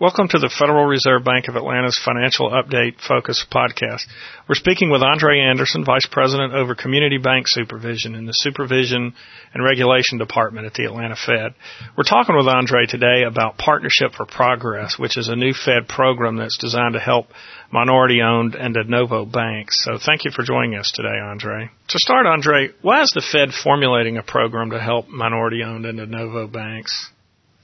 Welcome to the Federal Reserve Bank of Atlanta's Financial Update Focus podcast. We're speaking with Andre Anderson, Vice President over Community Bank Supervision in the Supervision and Regulation Department at the Atlanta Fed. We're talking with Andre today about Partnership for Progress, which is a new Fed program that's designed to help minority owned and de novo banks. So thank you for joining us today, Andre. To start, Andre, why is the Fed formulating a program to help minority owned and de novo banks?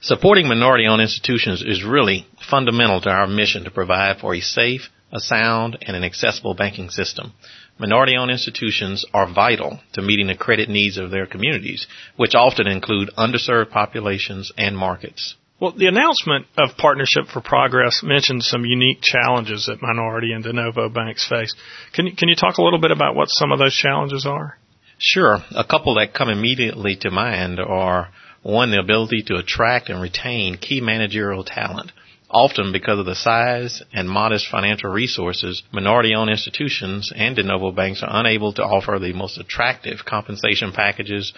Supporting minority owned institutions is really fundamental to our mission to provide for a safe, a sound, and an accessible banking system. Minority owned institutions are vital to meeting the credit needs of their communities, which often include underserved populations and markets. Well, the announcement of Partnership for Progress mentioned some unique challenges that minority and de novo banks face. Can you, can you talk a little bit about what some of those challenges are? Sure. A couple that come immediately to mind are one, the ability to attract and retain key managerial talent. Often because of the size and modest financial resources, minority owned institutions and de novo banks are unable to offer the most attractive compensation packages,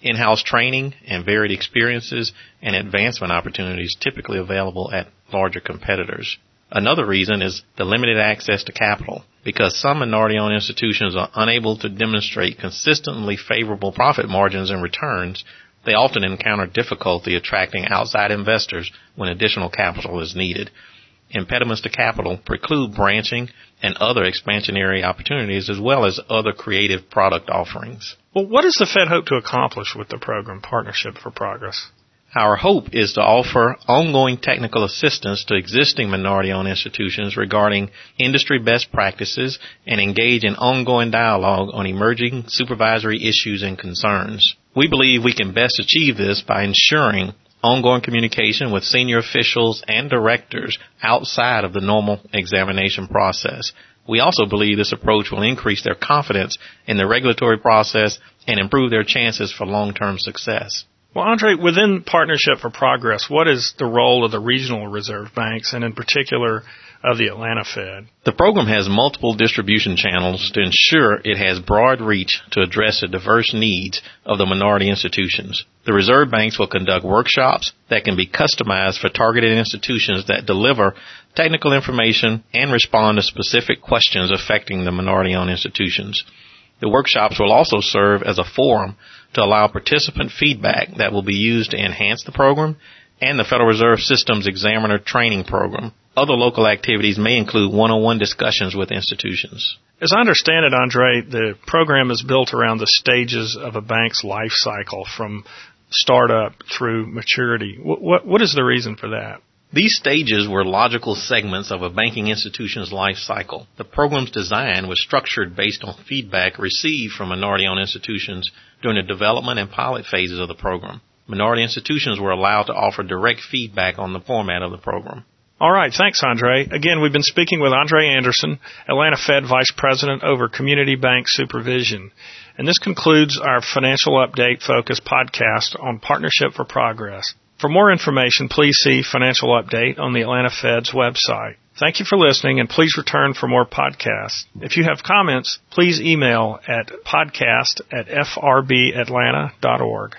in-house training and varied experiences and advancement opportunities typically available at larger competitors. Another reason is the limited access to capital. Because some minority owned institutions are unable to demonstrate consistently favorable profit margins and returns, they often encounter difficulty attracting outside investors when additional capital is needed. Impediments to capital preclude branching and other expansionary opportunities as well as other creative product offerings. Well, what does the Fed hope to accomplish with the program Partnership for Progress? Our hope is to offer ongoing technical assistance to existing minority owned institutions regarding industry best practices and engage in ongoing dialogue on emerging supervisory issues and concerns. We believe we can best achieve this by ensuring ongoing communication with senior officials and directors outside of the normal examination process. We also believe this approach will increase their confidence in the regulatory process and improve their chances for long-term success. Well, Andre, within Partnership for Progress, what is the role of the regional reserve banks and in particular of the Atlanta Fed? The program has multiple distribution channels to ensure it has broad reach to address the diverse needs of the minority institutions. The reserve banks will conduct workshops that can be customized for targeted institutions that deliver technical information and respond to specific questions affecting the minority owned institutions. The workshops will also serve as a forum to allow participant feedback that will be used to enhance the program and the Federal Reserve Systems Examiner Training Program. Other local activities may include one-on-one discussions with institutions. As I understand it, Andre, the program is built around the stages of a bank's life cycle from startup through maturity. What, what, what is the reason for that? These stages were logical segments of a banking institution's life cycle. The program's design was structured based on feedback received from minority owned institutions during the development and pilot phases of the program. Minority institutions were allowed to offer direct feedback on the format of the program. All right, thanks, Andre. Again, we've been speaking with Andre Anderson, Atlanta Fed Vice President over Community Bank Supervision. And this concludes our financial update focus podcast on Partnership for Progress. For more information, please see Financial Update on the Atlanta Fed's website. Thank you for listening and please return for more podcasts. If you have comments, please email at podcast at frbatlanta.org.